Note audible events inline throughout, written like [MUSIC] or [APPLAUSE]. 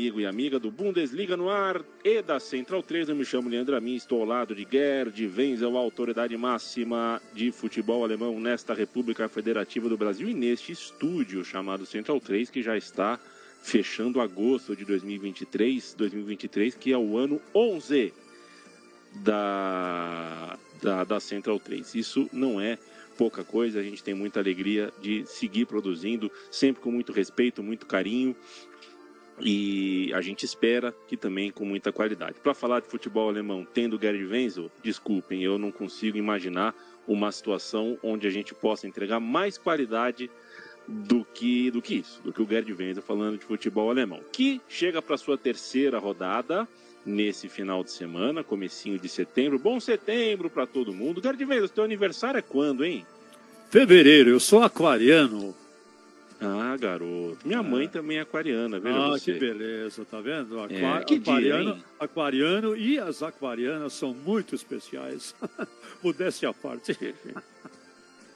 Amigo e amiga do Bundesliga no ar e da Central 3. Eu me chamo Leandro Amin, estou ao lado de Gerd Wenzel, autoridade máxima de futebol alemão nesta República Federativa do Brasil e neste estúdio chamado Central 3, que já está fechando agosto de 2023, 2023 que é o ano 11 da, da, da Central 3. Isso não é pouca coisa, a gente tem muita alegria de seguir produzindo, sempre com muito respeito, muito carinho. E a gente espera que também com muita qualidade. Para falar de futebol alemão, tendo Gary Wenzel, desculpem, eu não consigo imaginar uma situação onde a gente possa entregar mais qualidade do que do que isso, do que o Gerd Wenzel falando de futebol alemão, que chega para sua terceira rodada nesse final de semana, comecinho de setembro. Bom setembro para todo mundo. Gerd Wenzel, teu aniversário é quando, hein? Fevereiro, eu sou aquariano. Ah, garoto. Minha mãe também é aquariana, veja Ah, você. que beleza, tá vendo? Aqua- É, que dia, aquariano, hein? aquariano e as aquarianas são muito especiais. [LAUGHS] Modéstia à parte. Perfeito.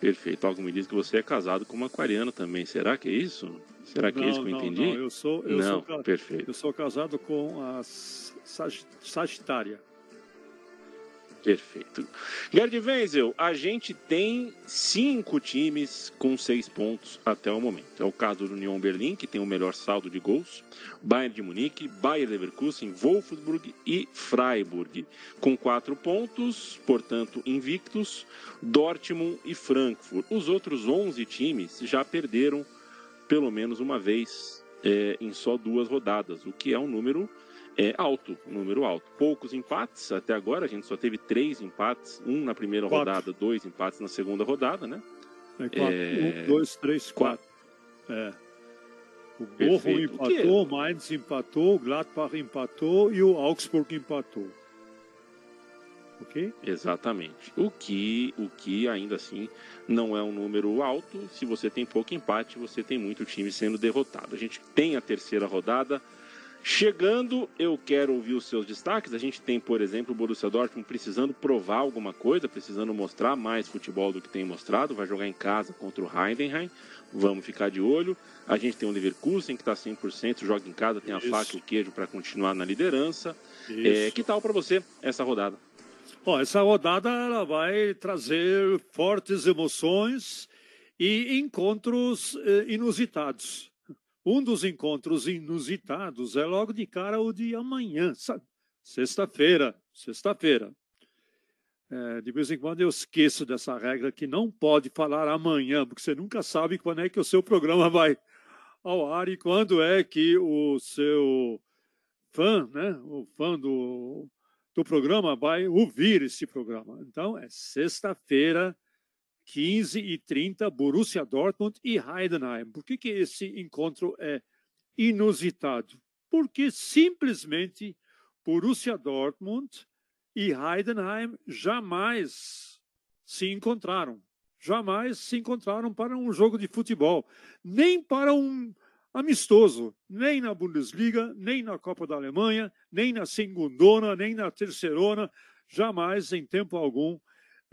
Perfeito. Algo me diz que você é casado com uma aquariana também. Será que é isso? Será que é isso que eu não, entendi? não, eu sou, eu Não, sou, perfeito. eu sou casado com a Sag- Sagitária. Perfeito. Gerd Wenzel, a gente tem cinco times com seis pontos até o momento. É o caso do Union Berlim, que tem o melhor saldo de gols, Bayern de Munique, Bayer Leverkusen, Wolfsburg e Freiburg, com quatro pontos, portanto invictos, Dortmund e Frankfurt. Os outros 11 times já perderam pelo menos uma vez é, em só duas rodadas, o que é um número é alto, número alto. Poucos empates até agora, a gente só teve três empates, um na primeira Quatro. rodada, dois empates na segunda rodada, né? É quatro, É, Um, dois, três, quatro. É. O Bochum empatou, o Mainz empatou, o Gladbach empatou e o Augsburg empatou. Ok? Exatamente. O que, o que ainda assim não é um número alto. Se você tem pouco empate, você tem muito time sendo derrotado. A gente tem a terceira rodada. Chegando, eu quero ouvir os seus destaques. A gente tem, por exemplo, o Borussia Dortmund precisando provar alguma coisa, precisando mostrar mais futebol do que tem mostrado. Vai jogar em casa contra o Heidenheim. Vamos ficar de olho. A gente tem o Leverkusen, que está 100%, joga em casa, tem a Isso. faca e o queijo para continuar na liderança. É, que tal para você essa rodada? Ó, essa rodada ela vai trazer fortes emoções e encontros eh, inusitados. Um dos encontros inusitados é logo de cara o de amanhã, sabe? Sexta-feira, sexta-feira. Eh, de vez em quando eu esqueço dessa regra que não pode falar amanhã, porque você nunca sabe quando é que o seu programa vai ao ar e quando é que o seu fã, né, o fã do, do programa vai ouvir esse programa. Então, é sexta-feira, 15 e 30, Borussia Dortmund e Heidenheim. Por que, que esse encontro é inusitado? Porque simplesmente Borussia Dortmund e Heidenheim jamais se encontraram. Jamais se encontraram para um jogo de futebol, nem para um amistoso, nem na Bundesliga, nem na Copa da Alemanha, nem na segundona, nem na terceirona, jamais em tempo algum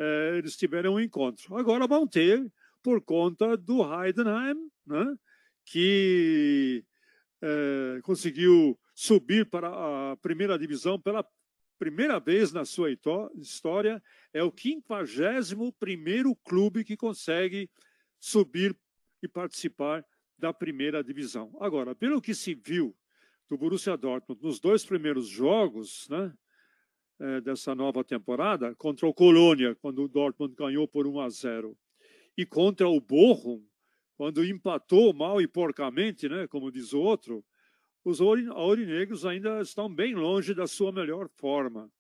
eh, eles tiveram um encontro. Agora vão ter por conta do Heidenheim, né, que eh, conseguiu subir para a primeira divisão pela primeira vez na sua história. É o 51 primeiro clube que consegue subir e participar da primeira divisão. Agora, pelo que se viu do Borussia Dortmund nos dois primeiros jogos né, eh, dessa nova temporada, contra o Colônia, quando o Dortmund ganhou por 1 a 0, e contra o Bochum, quando empatou mal e porcamente, né, como diz o outro, os auri- aurinegros ainda estão bem longe da sua melhor forma.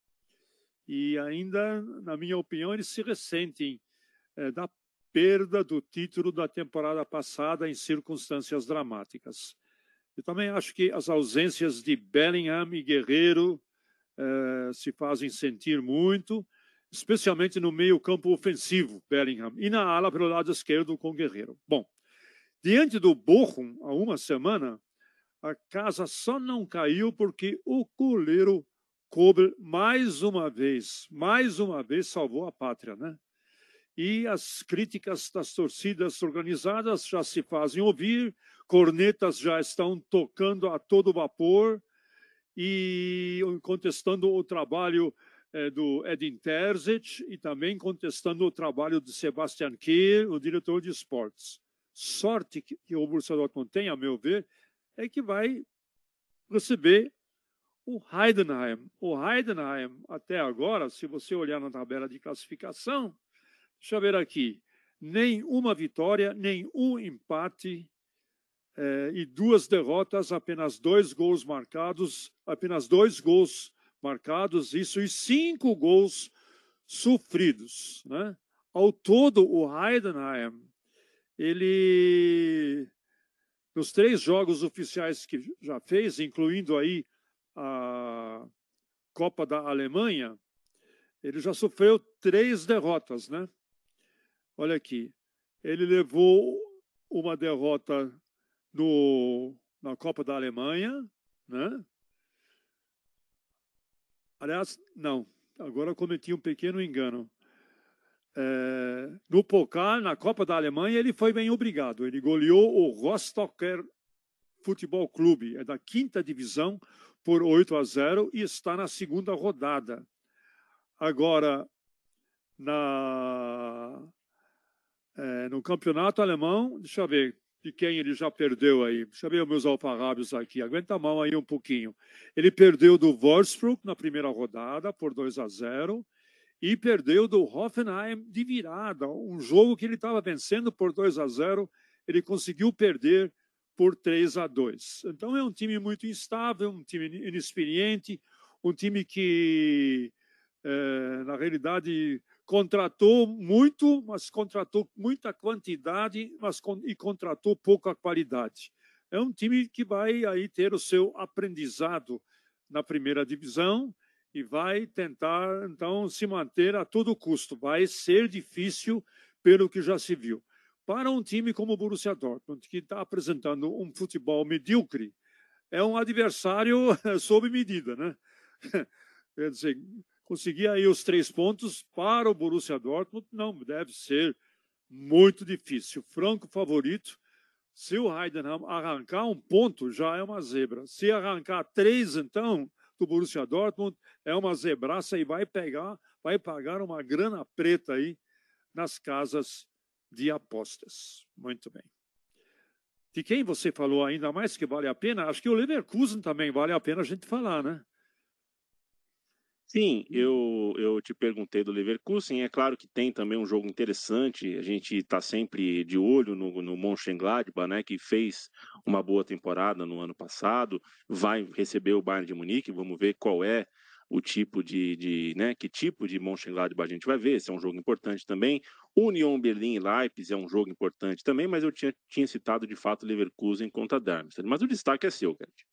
E ainda, na minha opinião, eles se ressentem eh, da perda do título da temporada passada em circunstâncias dramáticas. Eu também acho que as ausências de Bellingham e Guerreiro eh, se fazem sentir muito. especialmente no meio campo ofensivo, Bellingham, e na ala pelo lado esquerdo com Guerreiro. Bom, diante do Bochum, há uma semana, a casa só não caiu porque o goleiro Kober, mais uma vez, mais uma vez salvou a pátria, né? E as críticas das torcidas organizadas já se fazem ouvir, cornetas já estão tocando a todo vapor e contestando o trabalho eh, do Edin Terzic e também contestando o trabalho de Sebastian Kehl, o diretor de esportes. Sorte que, que o Borussia Dortmund tem, a meu ver, é que vai receber o Heidenheim. O Heidenheim, até agora, se você olhar na tabela de classificação, deixa eu ver aqui, nem uma vitória, nem um empate eh, e duas derrotas, apenas dois gols marcados, apenas dois gols marcados, isso e cinco gols sofridos. Né? Ao todo, o Heidenheim, ele, nos três jogos oficiais que já fez, incluindo aí a Copa da Alemanha, ele já sofreu três derrotas, né? Olha aqui, ele levou uma derrota no, na Copa da Alemanha, né? Aliás, não, agora cometi um pequeno engano. É, no Pokal, na Copa da Alemanha, ele foi bem obrigado. Ele goleou o Rostocker Futebol Clube, é da quinta divisão, por 8 a 0 e está na segunda rodada. Agora, na, é, no campeonato alemão, deixa eu ver de quem ele já perdeu aí. Os meus alfarrábios aqui. Aguenta a mão aí um pouquinho. Ele perdeu do Wolfsburg na primeira rodada por 2 a 0 e perdeu do Hoffenheim de virada. Um jogo que ele estava vencendo por 2 a 0 ele conseguiu perder por 3 a 2. Então é um time muito instável, um time inexperiente, um time que, é, na realidade, contratou muito, mas contratou muita quantidade, mas e contratou pouca qualidade. É um time que vai aí ter o seu aprendizado na primeira divisão e vai tentar então se manter a todo custo. Vai ser difícil pelo que já se viu para um time como o Borussia Dortmund, que está apresentando um futebol medíocre, é um adversário [LAUGHS] sob medida, né? [LAUGHS] Quer dizer, conseguir aí os três pontos para o Borussia Dortmund não deve ser muito difícil. Franco favorito. Se o Heidenheim arrancar um ponto, já é uma zebra. Se arrancar três, então, do Borussia Dortmund, é uma zebraça e vai pegar, vai pagar uma grana preta aí nas casas de apostas. Muito bem. De quem você falou ainda mais que vale a pena? Acho que o Leverkusen também vale a pena a gente falar, né? Sim, eu, eu te perguntei do Leverkusen. É claro que tem também um jogo interessante. A gente está sempre de olho no, no Mönchengladbach, né, que fez uma boa temporada no ano passado. Vai receber o Bayern de Munique. Vamos ver qual é o tipo de, de né, que tipo de Mönchengladbach a gente vai ver, esse é um jogo importante também. Union Berlim e Leipzig é um jogo importante também, mas eu tinha, tinha citado de fato Leverkusen contra Darmstadt. Mas o destaque é seu, Gert.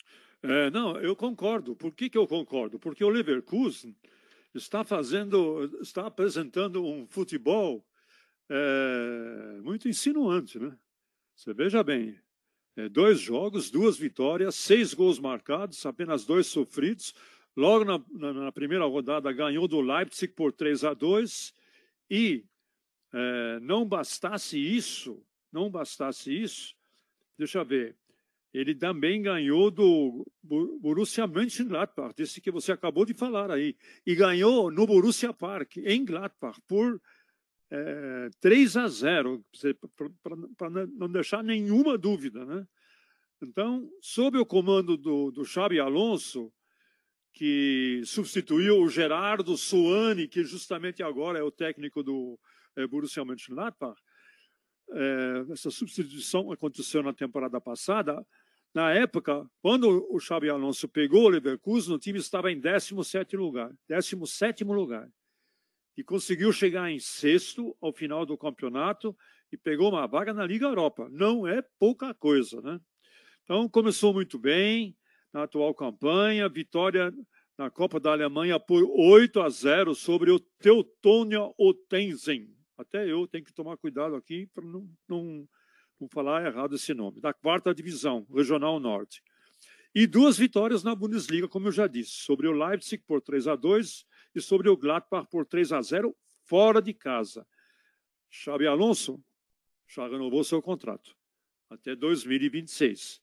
É, não, eu concordo. Por que, que eu concordo? Porque o Leverkusen está fazendo, está apresentando um futebol é, muito insinuante, né? Você veja bem, é, dois jogos, duas vitórias, seis gols marcados, apenas dois sofridos. Logo na, na, na, primeira rodada, ganhou do Leipzig por 3 a 2 e é, não bastasse isso, não bastasse isso, deixa eu ver, ele também ganhou do Borussia Mönchengladbach, desse que você acabou de falar aí, e ganhou no Borussia Park, em Gladbach, por é, 3 a 0, para não deixar nenhuma dúvida. Né? Então, sob o comando do, do Xabi Alonso, que substituiu o Gerardo Suani, que justamente agora é o técnico do é, Borussia Mönchengladbach. É, essa substituição aconteceu na temporada passada. Na época, quando o Xabi Alonso pegou o Leverkusen, o time estava em 17 lugar, 17 lugar. E conseguiu chegar em sexto ao final do campeonato e pegou uma vaga na Liga Europa. Não é pouca coisa, né? Então, começou muito bem, na atual campanha, vitória na Copa da Alemanha por 8 a 0 sobre o Teutonia Otensen. Até eu tenho que tomar cuidado aqui para não, não, não falar errado esse nome. Da quarta divisão, Regional Norte. E duas vitórias na Bundesliga, como eu já disse, sobre o Leipzig por 3 a 2 e sobre o Gladbach por 3 a 0 fora de casa. Xabi Alonso já renovou seu contrato até 2026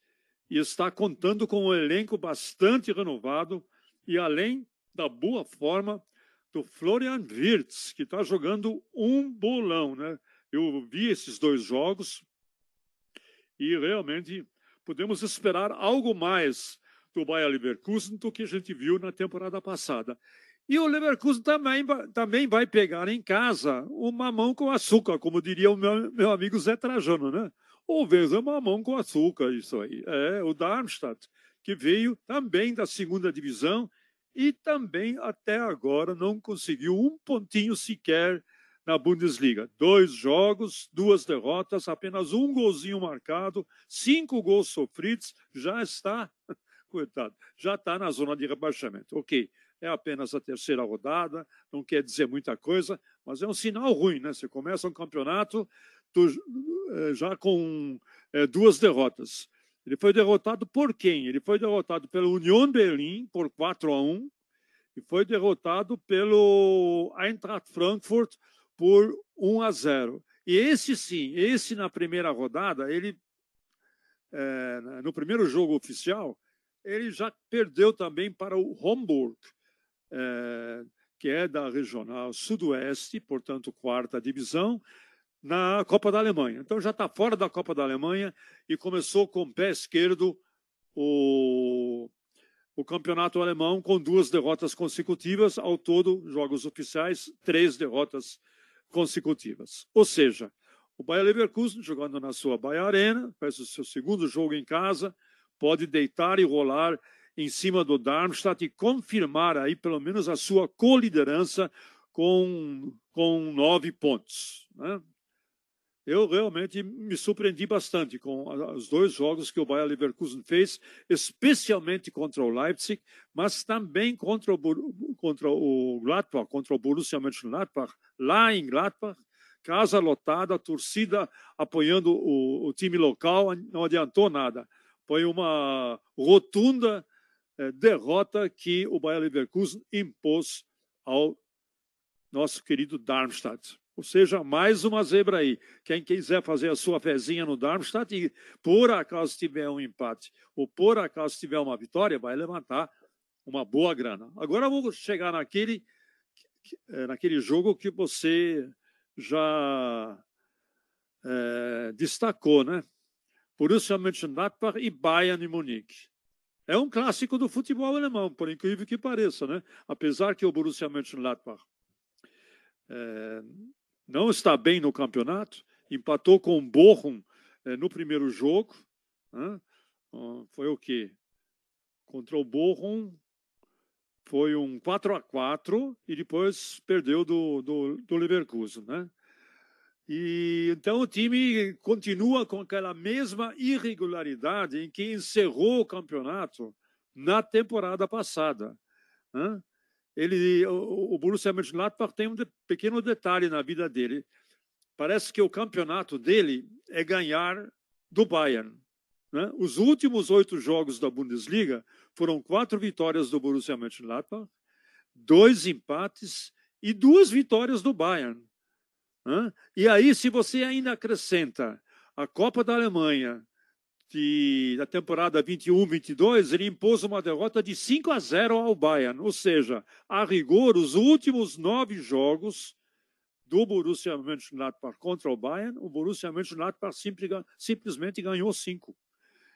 e está contando com um elenco bastante renovado e além da boa forma do Florian Wirtz, que está jogando um bolão. Né? Eu vi esses dois jogos e realmente podemos esperar algo mais do Bayer Leverkusen do que a gente viu na temporada passada. E o Leverkusen também, também vai pegar em casa o mamão com açúcar, como diria o meu, meu amigo Zé Trajano, né? Ou veja mamão com açúcar, isso aí. É o Darmstadt, que veio também da segunda divisão e também até agora não conseguiu um pontinho sequer na Bundesliga. Dois jogos, duas derrotas, apenas um golzinho marcado, cinco gols sofridos, já está, [LAUGHS] coitado, já está na zona de rebaixamento. Ok, é apenas a terceira rodada, não quer dizer muita coisa, mas é um sinal ruim, né? Você começa um campeonato tu, eh, já com é, duas derrotas. Ele foi derrotado por quem? Ele foi derrotado pelo Union Berlim por 4 a 1 e foi derrotado pelo Eintracht Frankfurt por 1 a 0. E esse sim, esse na primeira rodada, ele é, no primeiro jogo oficial, ele já perdeu também para o Homburg é, que é da regional sudoeste, portanto, quarta divisão, na Copa da Alemanha. Então já está fora da Copa da Alemanha e começou com o pé esquerdo o, o campeonato alemão com duas derrotas consecutivas, ao todo, jogos oficiais, três derrotas consecutivas. Ou seja, o Bayer Leverkusen, jogando na sua Bayer Arena, faz o seu segundo jogo em casa, pode deitar e rolar em cima do Darmstadt e confirmar aí pelo menos a sua coliderança com, com nove pontos. Né? Eu realmente me surpreendi bastante com os dois jogos que o Bayer Leverkusen fez, especialmente contra o Leipzig, mas também contra o, contra o Gladbach, contra o Borussia Mönchengladbach, lá em Gladbach, casa lotada, torcida apoiando o, o time local, não adiantou nada. Foi uma rotunda é, derrota que o Bayer Leverkusen impôs ao nosso querido Darmstadt. Ou seja, mais uma zebra aí. Quem quiser fazer a sua fezinha no Darmstadt e por acaso tiver um empate ou por acaso tiver uma vitória, vai levantar uma boa grana. Agora vamos chegar naquele, é, naquele jogo que você já é, destacou, né? Borussia Mönchengladbach e Bayern de Munique. É um clássico do futebol alemão, por incrível que pareça, né? Apesar que o Borussia Mönchengladbach é, não está bem no campeonato, empatou com o Bochum é, no primeiro jogo, né? foi o quê? Contra o Bochum foi um 4 a 4 e depois perdeu do, do, do Leverkusen, né? E então o time continua com aquela mesma irregularidade em que encerrou o campeonato na temporada passada. Né? Ele, o, o Borussia Mönchengladbach tem um de, pequeno detalhe na vida dele. Parece que o campeonato dele é ganhar do Bayern. Né? Os últimos oito jogos da Bundesliga foram quatro vitórias do Borussia Mönchengladbach, dois empates e duas vitórias do Bayern. E aí, se você ainda acrescenta a Copa da Alemanha de, da temporada 21-22, ele impôs uma derrota de 5 a 0 ao Bayern. Ou seja, a rigor, os últimos nove jogos do Borussia Mönchengladbach contra o Bayern, o Borussia Mönchengladbach simplesmente ganhou cinco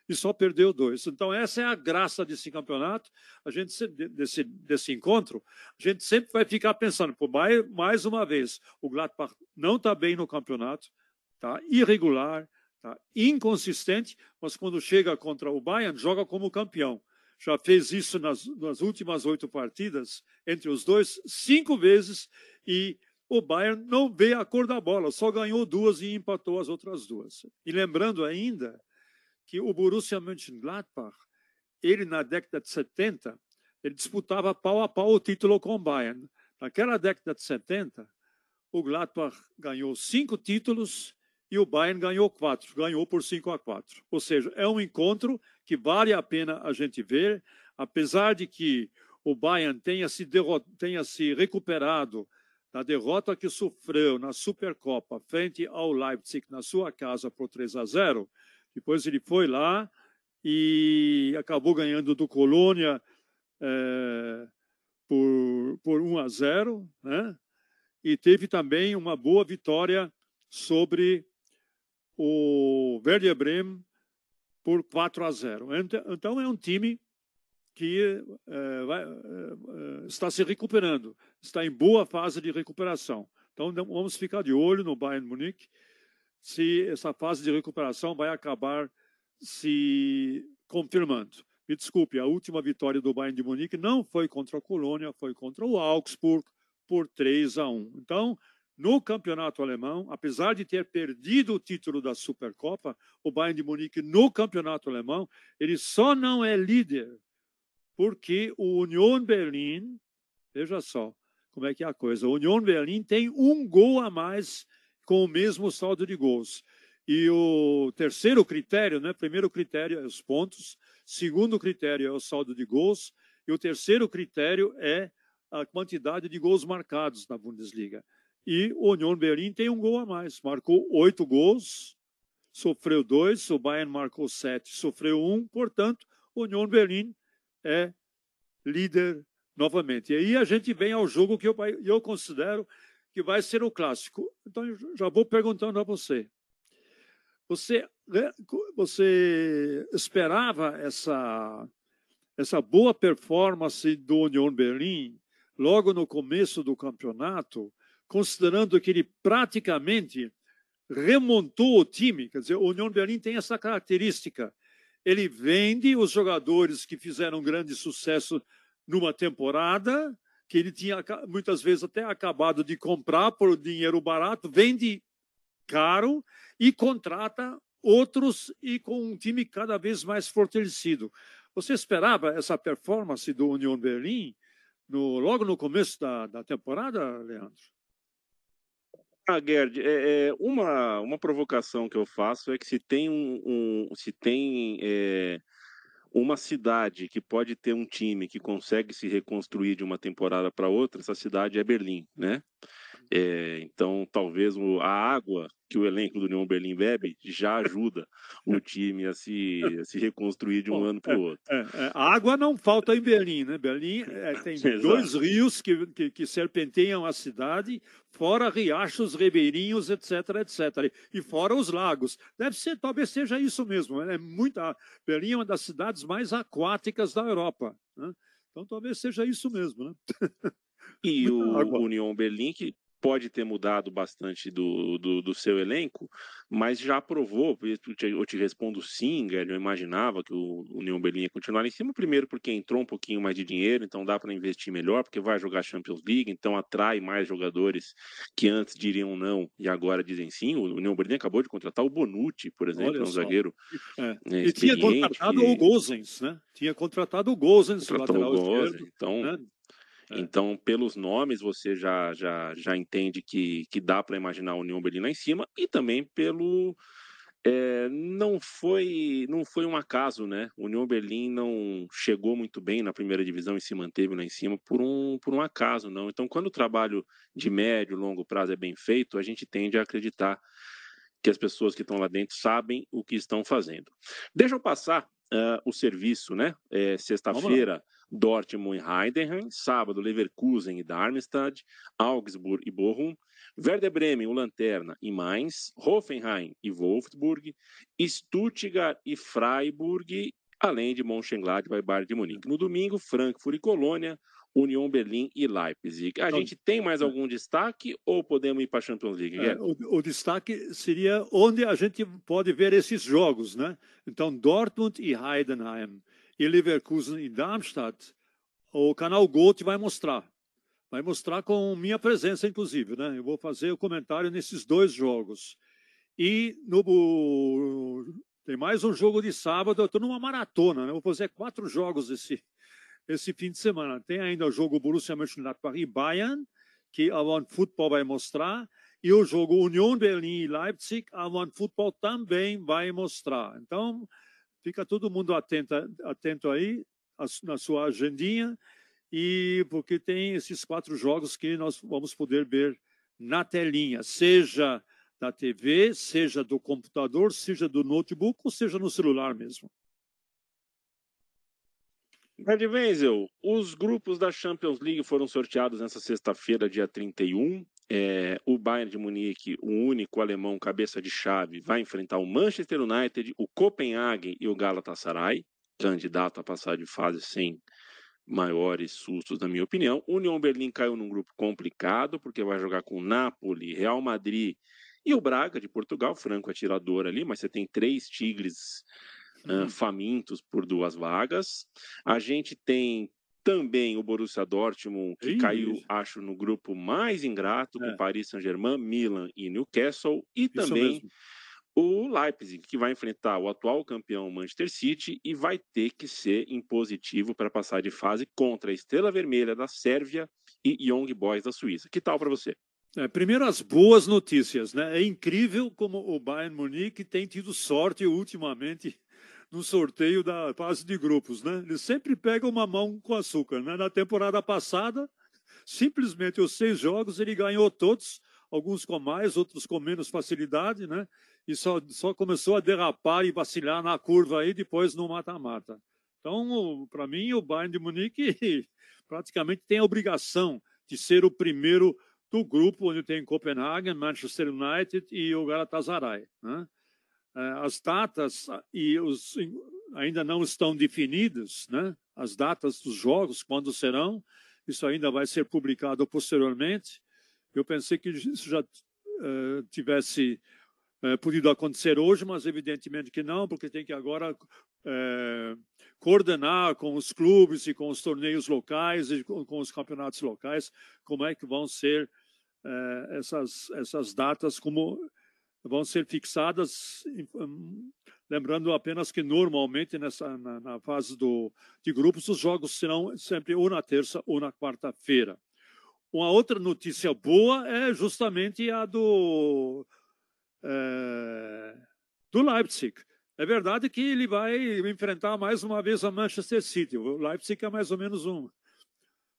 e só perdeu dois. Então, essa é a graça desse campeonato, a gente desse, desse encontro. A gente sempre vai ficar pensando, por mais, mais uma vez, o Gladbach não está bem no campeonato, está irregular, está inconsistente, mas quando chega contra o Bayern, joga como campeão. Já fez isso nas, nas últimas oito partidas, entre os dois, cinco vezes, e o Bayern não vê a cor da bola, só ganhou duas e empatou as outras duas. E lembrando ainda que o Borussia Mönchengladbach, ele na década de 70, ele disputava pau a pau o título com o Bayern. Naquela década de 70, o Gladbach ganhou cinco títulos e o Bayern ganhou quatro, ganhou por 5 a 4. Ou seja, é um encontro que vale a pena a gente ver, apesar de que o Bayern tenha se, tenha se recuperado da derrota que sofreu na Supercopa frente ao Leipzig na sua casa por 3 a 0. Depois ele foi lá e acabou ganhando do Colônia é, por, por 1 a 0, né? E teve também uma boa vitória sobre o Werder Bremen por 4 a 0. Então é um time que é, vai, é, está se recuperando, está em boa fase de recuperação. Então vamos ficar de olho no Bayern Munique se essa fase de recuperação vai acabar se confirmando. Me desculpe, a última vitória do Bayern de Munique não foi contra a Colônia, foi contra o Augsburg por 3 a 1. Então, no campeonato alemão, apesar de ter perdido o título da Supercopa, o Bayern de Munique no campeonato alemão, ele só não é líder porque o Union Berlin, veja só como é que é a coisa, o Union Berlin tem um gol a mais com o mesmo saldo de gols. E o terceiro critério, né? Primeiro critério é os pontos, segundo critério é o saldo de gols e o terceiro critério é a quantidade de gols marcados na Bundesliga. E o Union Berlim tem um gol a mais. Marcou oito gols, sofreu dois. O Bayern marcou sete, sofreu um. Portanto, o Union Berlim é líder novamente. E aí a gente vem ao jogo que eu, eu considero que vai ser o clássico. Então, já vou perguntando a você. Você, né, você esperava essa, essa boa performance do Union Berlim logo no começo do campeonato? Considerando que ele praticamente remontou o time. Quer dizer, o União Berlim tem essa característica. Ele vende os jogadores que fizeram grande sucesso numa temporada, que ele tinha muitas vezes até acabado de comprar por dinheiro barato, vende caro e contrata outros e com um time cada vez mais fortalecido. Você esperava essa performance do União Berlim no, logo no começo da, da temporada, Leandro? Ah, Gerd, é, é, uma, uma provocação que eu faço é que se tem um, um se tem é, uma cidade que pode ter um time que consegue se reconstruir de uma temporada para outra, essa cidade é Berlim, né? É, então, talvez a água que o elenco do União Berlim bebe já ajuda o [LAUGHS] time a se, a se reconstruir de um Bom, ano para o é, outro. É, é, a água não falta em Berlim, né? Berlim [LAUGHS] é, tem dois rios que, que, que, serpenteiam a cidade, fora riachos, ribeirinhos, etc, etc. E fora os lagos. Deve ser, talvez seja isso mesmo. Né? É muita, Berlim é uma das cidades mais aquáticas da Europa. Né? Então, talvez seja isso mesmo, né? E [LAUGHS] o União Berlim, que pode ter mudado bastante do, do, do, seu elenco, mas já provou, eu te, eu te respondo sim, eu imaginava que o União Berlim ia continuar em cima, primeiro porque entrou um pouquinho mais de dinheiro, então dá para investir melhor, porque vai jogar Champions League, então atrai mais jogadores que antes diriam não e agora dizem sim, o União Berlim acabou de contratar o Bonucci, por exemplo, é um zagueiro é. Né, e tinha contratado que... o Gozens, né? Tinha contratado o Gozens, lateral o Gozens, esquerdo, então... Né? É. Então, pelos nomes, você já, já, já entende que, que dá para imaginar o União Berlim lá em cima, e também pelo. É, não foi não foi um acaso, né? O União Berlim não chegou muito bem na primeira divisão e se manteve lá em cima por um, por um acaso, não. Então, quando o trabalho de médio, longo prazo é bem feito, a gente tende a acreditar que as pessoas que estão lá dentro sabem o que estão fazendo. Deixa eu passar uh, o serviço, né? É, Sexta-feira Dortmund e Heidenheim, sábado Leverkusen e Darmstadt, Augsburg e Bochum, Werder Bremen, o Lanterna e Mainz, Hoffenheim e Wolfsburg, Stuttgart e Freiburg, além de Mönchengladbach e Bayern de Munique. No domingo, Frankfurt e Colônia, União Berlim e Leipzig. A então, gente tem mais é. algum destaque ou podemos ir para a Champions League? É, o, o, destaque seria onde a gente pode ver esses jogos, né? Então, Dortmund e Heidenheim e Leverkusen e Darmstadt, o canal Gold vai mostrar. Vai mostrar com minha presença, inclusive. Né? Eu vou fazer o comentário nesses dois jogos. E no, tem mais um jogo de sábado. Eu estou numa maratona. Né? Eu vou fazer quatro jogos esse, esse fim de semana. Tem ainda o jogo Borussia Mönchengladbach-Bayern, que a One Football vai mostrar, e o jogo Union Berlim e Leipzig, a One Football também vai mostrar. Então, fica todo mundo atento, atento aí na sua agendinha, e porque tem esses quatro jogos que nós vamos poder ver na telinha, seja da TV, seja do computador, seja do notebook ou seja no celular mesmo. Ed Wenzel, os grupos da Champions League foram sorteados nessa sexta-feira, dia 31. É, o Bayern de Munique, o único alemão cabeça de chave, vai enfrentar o Manchester United, o Copenhagen e o Galatasaray, candidato a passar de fase sem maiores sustos, na minha opinião. União Berlim caiu num grupo complicado, porque vai jogar com Napoli, Real Madrid e o Braga de Portugal, franco atirador ali, mas você tem três tigres uh, famintos por duas vagas. A gente tem também o Borussia Dortmund, que Ih, caiu, acho, no grupo mais ingrato, é. com Paris Saint-Germain, Milan e Newcastle, e Isso também mesmo. o Leipzig, que vai enfrentar o atual campeão Manchester City e vai ter que ser impositivo para passar de fase contra a Estrela Vermelha da Sérvia e Young Boys da Suíça. Que tal para você? É, primeiro, as boas notícias. Né? É incrível como o Bayern Munique tem tido sorte ultimamente no sorteio da fase de grupos. Né? Ele sempre pega uma mão com açúcar. Né? Na temporada passada, simplesmente os seis jogos ele ganhou todos, alguns com mais, outros com menos facilidade, né? e só, só começou a derrapar e vacilar na curva aí depois no mata-mata. Então, para mim, o Bayern de Munique [LAUGHS] praticamente tem a obrigação de ser o primeiro do grupo onde tem Copenhagen, Manchester United e o Galatasaray. Né? É, as datas ah, e os, ainda não estão definidas, né? as datas dos jogos, quando serão, isso ainda vai ser publicado posteriormente. Eu pensei que isso já uh, tivesse uh, podido acontecer hoje, mas evidentemente que não, porque tem que agora uh, coordenar com os clubes e com os torneios locais e com, com os campeonatos locais como é que vão ser essas, essas datas como vão ser fixadas, hum, lembrando apenas que normalmente nessa na, na, fase do, de grupos os jogos serão sempre ou na terça ou na quarta-feira. Uma outra notícia boa é justamente a do é, do Leipzig. É verdade que ele vai enfrentar mais uma vez a Manchester City. O Leipzig é mais ou menos um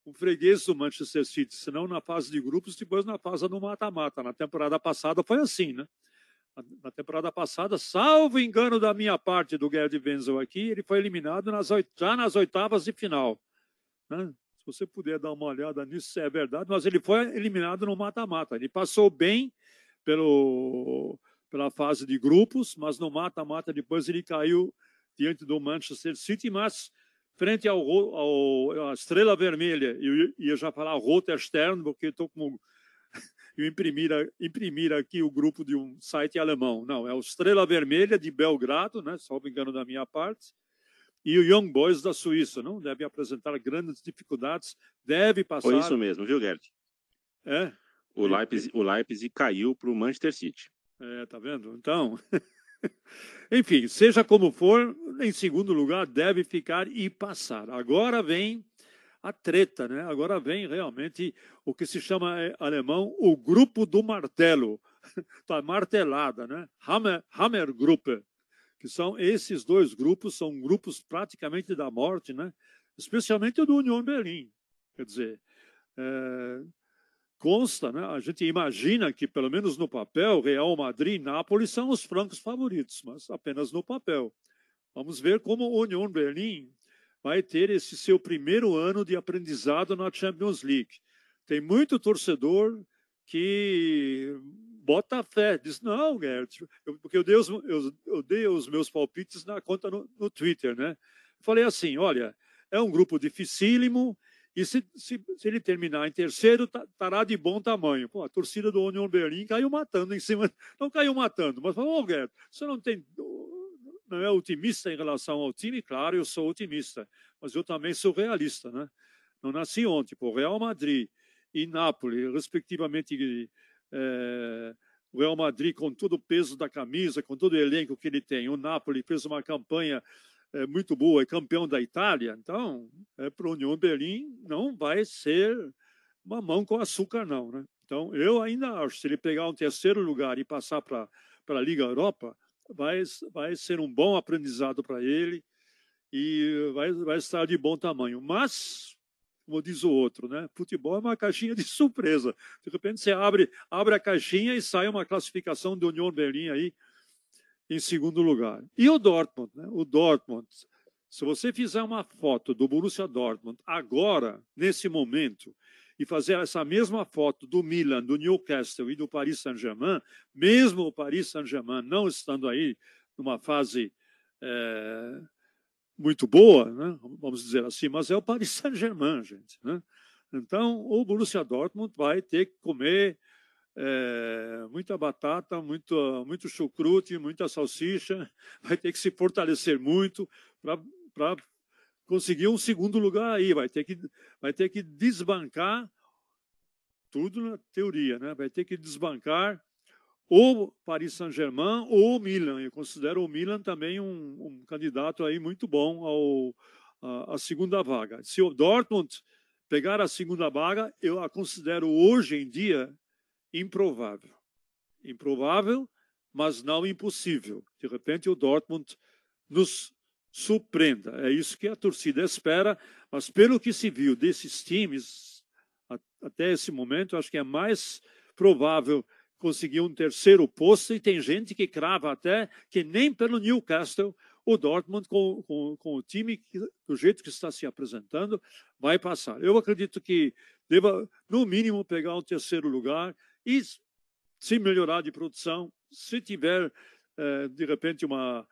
um freguês do Manchester City, senão na fase de grupos, depois na fase do mata-mata. Na temporada passada foi assim, né? Na temporada passada, salvo engano da minha parte do Gerd Wenzel aqui, ele foi eliminado nas já nas oitavas de final. Né? Se você puder dar uma olhada nisso, é verdade, mas ele foi eliminado no mata-mata. Ele passou bem pelo, pela fase de grupos, mas no mata-mata depois ele caiu diante do Manchester City, mas frente ao, ao, à Estrela Vermelha, eu ia já falar Roter Stern, porque estou com eu imprimir, imprimir aqui o grupo de um site alemão. Não, é o Estrela Vermelha de Belgrado, né, só me engano da minha parte, e o Young Boys da Suíça. Não deve apresentar grandes dificuldades, deve passar. Foi isso mesmo, viu, Gerd? É. O Leipzig, o Leipzig caiu para o Manchester City. É, tá vendo? Então. [LAUGHS] Enfim, seja como for, em segundo lugar deve ficar e passar. Agora vem a treta, né? Agora vem realmente o que se chama em é, alemão o grupo do martelo, [LAUGHS] tá martelada, né? Hammer, Hammergruppe, que são esses dois grupos, são grupos praticamente da morte, né? Especialmente do União Berlim, quer dizer, é, consta, né? a gente imagina que, pelo menos no papel, Real Madrid e Nápoles são os francos favoritos, mas apenas no papel. Vamos ver como o Union Berlim vai ter esse seu primeiro ano de aprendizado na Champions League. Tem muito torcedor que bota fé, diz, não, Gert, porque eu dei, os, eu, eu dei os meus palpites na conta no, no Twitter, né? Falei assim, olha, é um grupo dificílimo, e se, se, se ele terminar em terceiro, estará tá, de bom tamanho. Pô, a torcida do Union Berlim caiu matando em cima. [LAUGHS] Não caiu matando, mas falou, ô, Guedes, você não tem. Não é otimista em relação ao time? Claro, eu sou otimista, mas eu também sou realista, né? Não nasci ontem. Pô, Real Madrid e Nápoles, respectivamente. É, o Real Madrid, com todo o peso da camisa, com todo o elenco que ele tem, o Napoli fez uma campanha é muito boa, é campeão da Itália, então é, para o União Berlim não vai ser mamão com açúcar, não. Né? Então eu ainda acho, se ele pegar um terceiro lugar e passar para a Liga Europa, vai, vai ser um bom aprendizado para ele e vai, vai estar de bom tamanho. Mas, como diz o outro, né? futebol é uma caixinha de [LAUGHS] surpresa. De repente você abre, abre a caixinha e sai uma classificação do União Berlim aí em segundo lugar. E o Dortmund, né? o Dortmund. Se você fizer uma foto do Borussia Dortmund agora, nesse momento, e fazer essa mesma foto do Milan, do Newcastle e do Paris Saint-Germain, mesmo o Paris Saint-Germain não estando aí numa fase é, muito boa, né? vamos dizer assim, mas é o Paris Saint-Germain, gente. Né? Então, o Borussia Dortmund vai ter que comer é, muita batata, muito, muito chucrute, muita salsicha, [LAUGHS] vai ter que se fortalecer muito para conseguir um segundo lugar aí, vai ter que, vai ter que desbancar tudo na teoria, né? vai ter que desbancar ou Paris Saint-Germain ou Milan. Eu considero o Milan também um, um candidato aí muito bom ao a, a, segunda vaga. Se o Dortmund pegar a segunda vaga, eu a considero hoje em dia improvável. Improvável, mas não impossível. De repente o Dortmund nos surpreenda. É isso que a torcida espera, mas pelo que se viu desses times até esse momento, acho que é mais provável conseguir um terceiro posto e tem gente que crava até que nem pelo Newcastle o Dortmund com, com, com o time que, do jeito que está se apresentando vai passar. Eu acredito que deva no mínimo pegar o terceiro lugar e se melhorar de produção, se tiver eh, de repente uma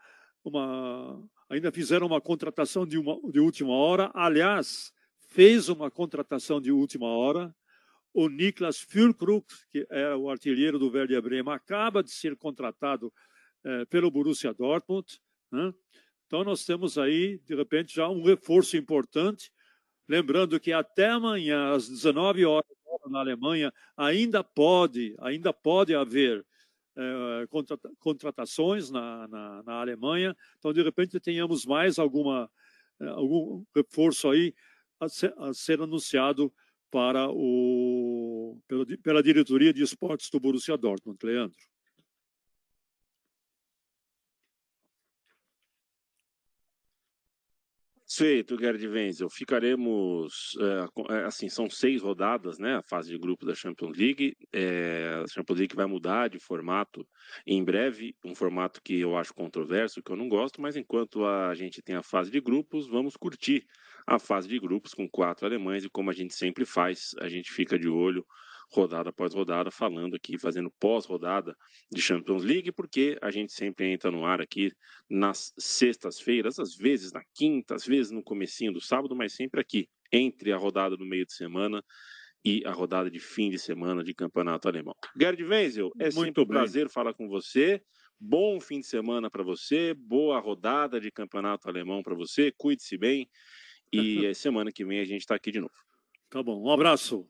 uma ainda fizeram uma contratação de, uma, de última hora, aliás fez uma contratação de última hora o Niklas Füllkrug, que é o artilheiro do Werder Bremen, acaba de ser contratado é, pelo Borussia Dortmund. Né? Então, nós temos aí, de repente, já um reforço importante. Lembrando que até amanhã, às 19 horas na Alemanha, ainda pode, ainda pode haver é, contratações na, na, na, Alemanha. Então, de repente, tenhamos mais alguma, é, algum reforço aí a ser, a ser anunciado para o, pela, pela diretoria de esportes do Borussia Dortmund. Leandro. Feito, Gerd Wenzel. Ficaremos, é, assim, são seis rodadas, né? A fase de grupo da Champions League. É, a Champions League vai mudar de formato em breve, um formato que eu acho controverso, que eu não gosto, mas enquanto a gente tem a fase de grupos, vamos curtir a fase de grupos com quatro alemães e como a gente sempre faz, a gente fica de olho rodada após rodada, falando aqui, fazendo pós-rodada de Champions League, porque a gente sempre entra no ar aqui nas sextas-feiras, às vezes na quinta, às vezes no comecinho do sábado, mas sempre aqui, entre a rodada do meio de semana e a rodada de fim de semana de campeonato alemão. Gerd Wenzel, é Muito sempre um bem. prazer falar com você. Bom fim de semana para você, boa rodada de campeonato alemão para você, cuide-se bem e [LAUGHS] semana que vem a gente está aqui de novo. Tá bom, um abraço.